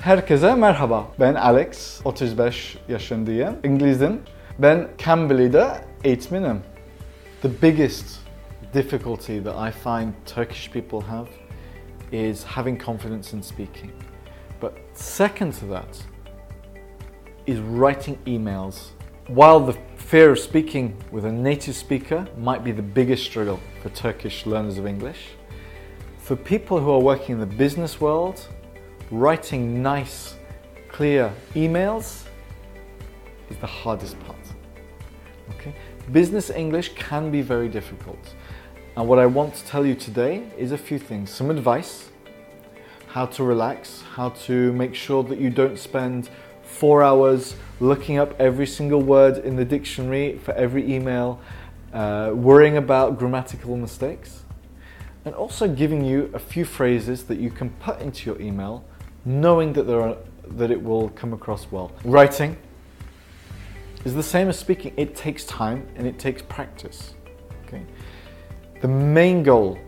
Herkese merhaba. Ben Alex, 35 yaşındayım. İngilizim. Ben Cambly'de eğitmenim. The biggest difficulty that I find Turkish people have is having confidence in speaking. But second to that is writing emails. While the fear of speaking with a native speaker might be the biggest struggle for Turkish learners of English, for people who are working in the business world, writing nice, clear emails is the hardest part. Okay? Business English can be very difficult. And what I want to tell you today is a few things some advice, how to relax, how to make sure that you don't spend four hours looking up every single word in the dictionary for every email, uh, worrying about grammatical mistakes, and also giving you a few phrases that you can put into your email knowing that, there are, that it will come across well. Writing is the same as speaking, it takes time and it takes practice. Okay? The main goal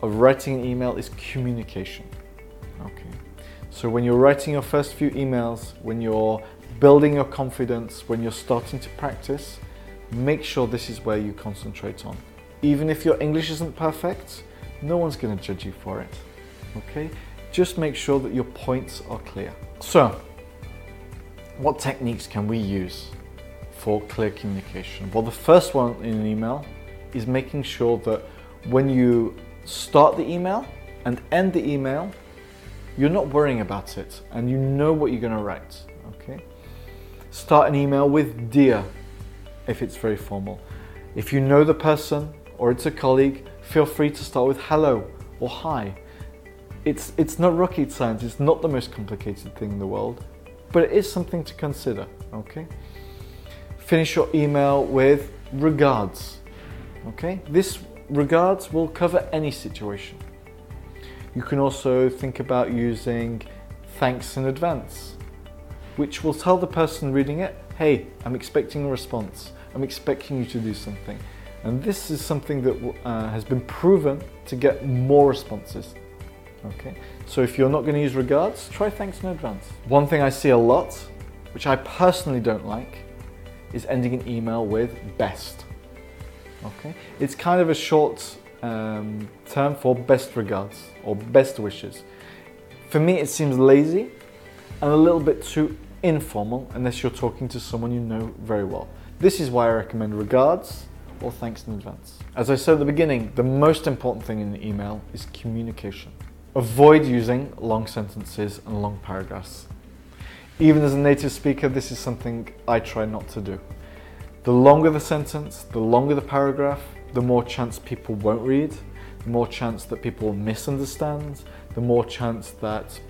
of writing an email is communication. Okay. So when you're writing your first few emails, when you're building your confidence, when you're starting to practice, make sure this is where you concentrate on. Even if your English isn't perfect, no one's going to judge you for it. Okay? Just make sure that your points are clear. So, what techniques can we use for clear communication? Well, the first one in an email is making sure that when you start the email and end the email, you're not worrying about it and you know what you're going to write. Okay? Start an email with dear if it's very formal. If you know the person or it's a colleague, feel free to start with hello or hi. It's, it's not rocket science, it's not the most complicated thing in the world, but it is something to consider, okay? Finish your email with regards, okay? This regards will cover any situation. You can also think about using thanks in advance, which will tell the person reading it, hey, I'm expecting a response. I'm expecting you to do something. And this is something that uh, has been proven to get more responses. Okay, so if you're not going to use regards, try thanks in advance. One thing I see a lot, which I personally don't like, is ending an email with best. Okay, it's kind of a short um, term for best regards or best wishes. For me, it seems lazy and a little bit too informal unless you're talking to someone you know very well. This is why I recommend regards or thanks in advance. As I said at the beginning, the most important thing in an email is communication. Avoid using long sentences and long paragraphs. Even as a native speaker, this is something I try not to do. The longer the sentence, the longer the paragraph, the more chance people won't read, the more chance that people misunderstand, the more chance that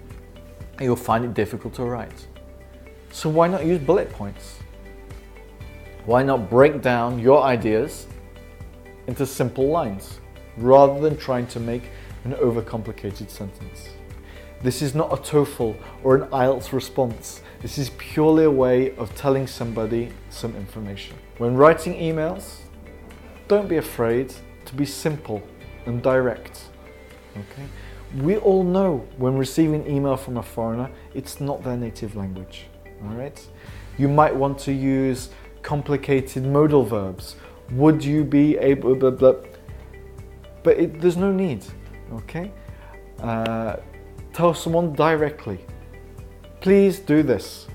you'll find it difficult to write. So why not use bullet points? Why not break down your ideas into simple lines rather than trying to make an overcomplicated sentence. This is not a TOEFL or an IELTS response. This is purely a way of telling somebody some information. When writing emails, don't be afraid to be simple and direct. Okay? We all know when receiving email from a foreigner, it's not their native language. All right? You might want to use complicated modal verbs. Would you be able, blah, blah, blah. but it, there's no need okay? Uh, tell someone directly, please do this.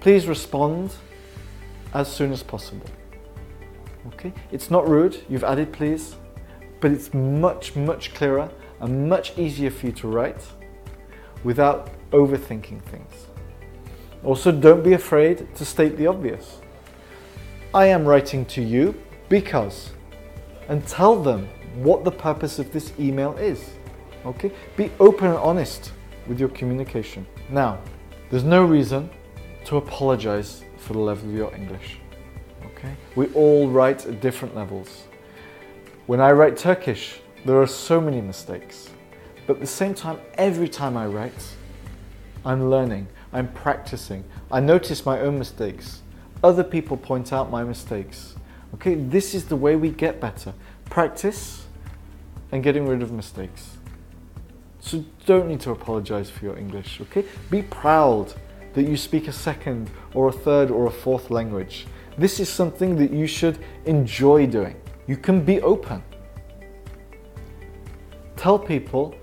Please respond as soon as possible. Okay? It's not rude, you've added please, but it's much, much clearer and much easier for you to write without overthinking things. Also, don't be afraid to state the obvious. I am writing to you because, and tell them what the purpose of this email is. Okay? Be open and honest with your communication. Now, there's no reason to apologize for the level of your English. Okay? We all write at different levels. When I write Turkish, there are so many mistakes. But at the same time, every time I write, I'm learning, I'm practicing. I notice my own mistakes. Other people point out my mistakes. Okay, this is the way we get better. Practice and getting rid of mistakes. So don't need to apologize for your English, okay? Be proud that you speak a second or a third or a fourth language. This is something that you should enjoy doing. You can be open. Tell people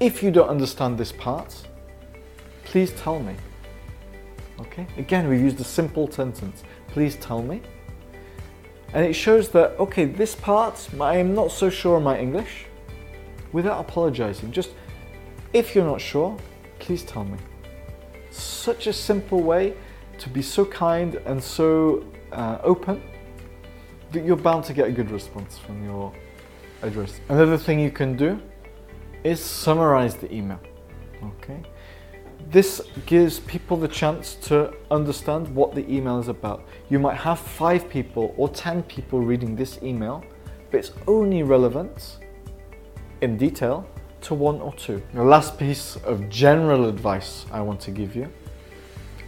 if you don't understand this part, please tell me. Okay? Again, we use the simple sentence. Please tell me. And it shows that, okay, this part, I am not so sure on my English, without apologizing. Just, if you're not sure, please tell me. Such a simple way to be so kind and so uh, open that you're bound to get a good response from your address. Another thing you can do is summarize the email. Okay? This gives people the chance to understand what the email is about. You might have five people or 10 people reading this email, but it's only relevant in detail to one or two. The last piece of general advice I want to give you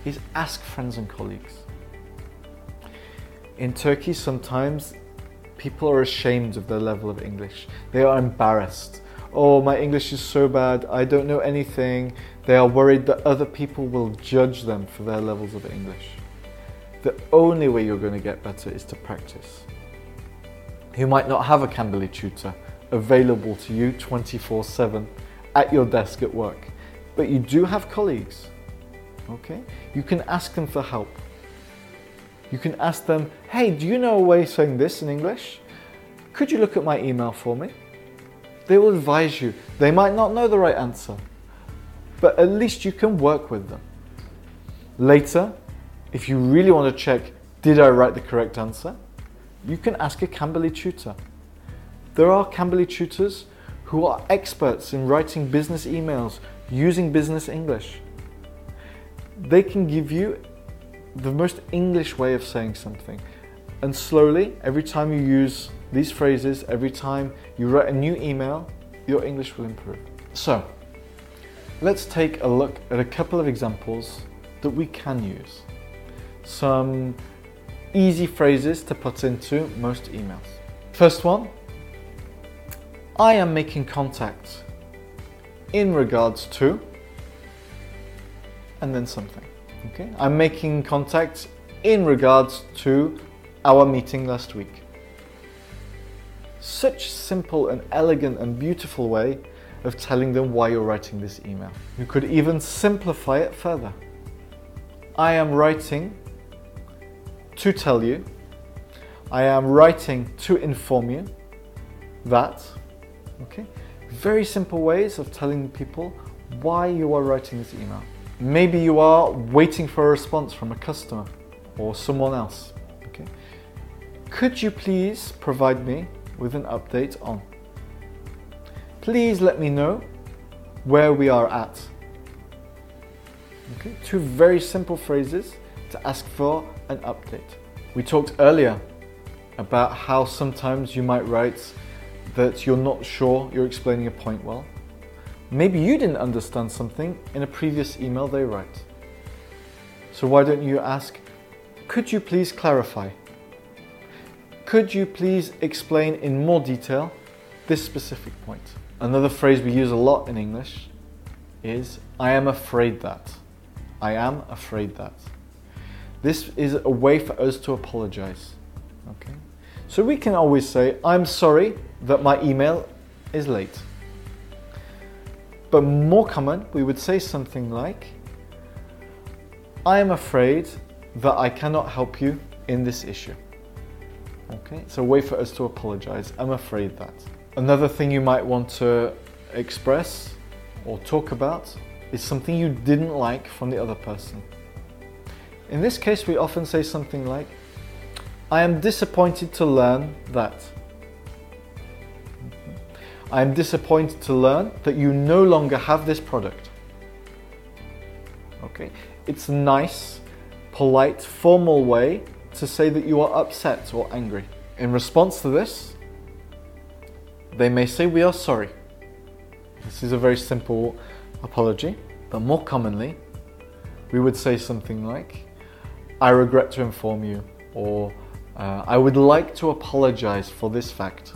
is ask friends and colleagues. In Turkey, sometimes people are ashamed of their level of English. They are embarrassed. Oh, my English is so bad, I don't know anything. They are worried that other people will judge them for their levels of English. The only way you're going to get better is to practice. You might not have a Cambly tutor available to you 24 7 at your desk at work, but you do have colleagues. Okay? You can ask them for help. You can ask them, hey, do you know a way of saying this in English? Could you look at my email for me? They will advise you. They might not know the right answer, but at least you can work with them. Later, if you really want to check, did I write the correct answer? You can ask a Cambly tutor. There are Cambly tutors who are experts in writing business emails using business English. They can give you the most English way of saying something. And slowly, every time you use these phrases, every time you write a new email, your English will improve. So, Let's take a look at a couple of examples that we can use. Some easy phrases to put into most emails. First one, I am making contact in regards to, and then something. Okay, I'm making contact in regards to our meeting last week. Such simple and elegant and beautiful way of telling them why you're writing this email. You could even simplify it further. I am writing to tell you, I am writing to inform you that, okay? Very simple ways of telling people why you are writing this email. Maybe you are waiting for a response from a customer or someone else, okay? Could you please provide me with an update on? please let me know where we are at. Okay, two very simple phrases to ask for an update. We talked earlier about how sometimes you might write that you're not sure you're explaining a point well. Maybe you didn't understand something in a previous email they write. So why don't you ask, could you please clarify? Could you please explain in more detail this specific point? Another phrase we use a lot in English is I am afraid that. I am afraid that. This is a way for us to apologize. Okay? So we can always say, I'm sorry that my email is late. But more common, we would say something like, I am afraid that I cannot help you in this issue. Okay, it's a way for us to apologize. I'm afraid that. Another thing you might want to express or talk about is something you didn't like from the other person. In this case, we often say something like, I am disappointed to learn that. I am disappointed to learn that you no longer have this product. Okay, it's a nice, polite, formal way to say that you are upset or angry. In response to this, they may say, We are sorry. This is a very simple apology, but more commonly, we would say something like, I regret to inform you, or uh, I would like to apologize for this fact.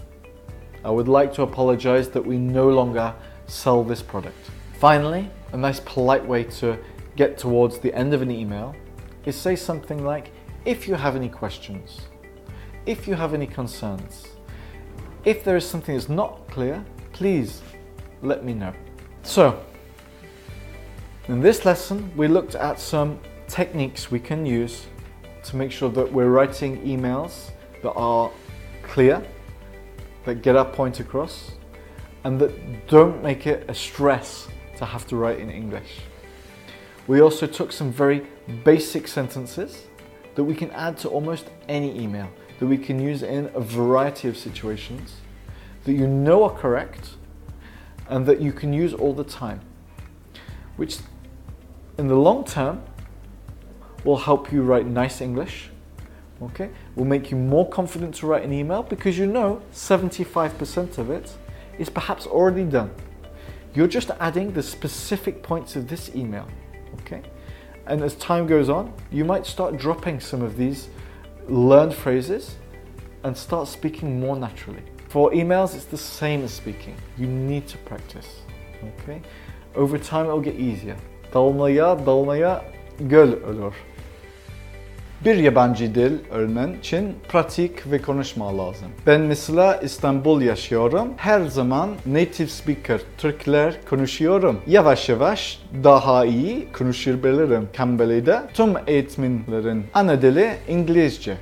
I would like to apologize that we no longer sell this product. Finally, a nice polite way to get towards the end of an email is say something like, if you have any questions, if you have any concerns, if there is something that's not clear, please let me know. So, in this lesson, we looked at some techniques we can use to make sure that we're writing emails that are clear, that get our point across, and that don't make it a stress to have to write in English. We also took some very basic sentences that we can add to almost any email, that we can use in a variety of situations, that you know are correct, and that you can use all the time, which in the long term will help you write nice English. Okay, will make you more confident to write an email because you know 75% of it is perhaps already done. You're just adding the specific points of this email. Okay, and as time goes on, you might start dropping some of these learned phrases and start speaking more naturally. For emails, it's the same as speaking. You need to practice. Okay, over time, it'll get easier. Dalmaya dalmaya göl olur. Bir yabancı dil öğrenmen için pratik ve konuşma lazım. Ben mesela İstanbul yaşıyorum. Her zaman native speaker Türkler konuşuyorum. Yavaş yavaş daha iyi konuşabilirim. Cambly'de tüm eğitimlerin ana dili İngilizce.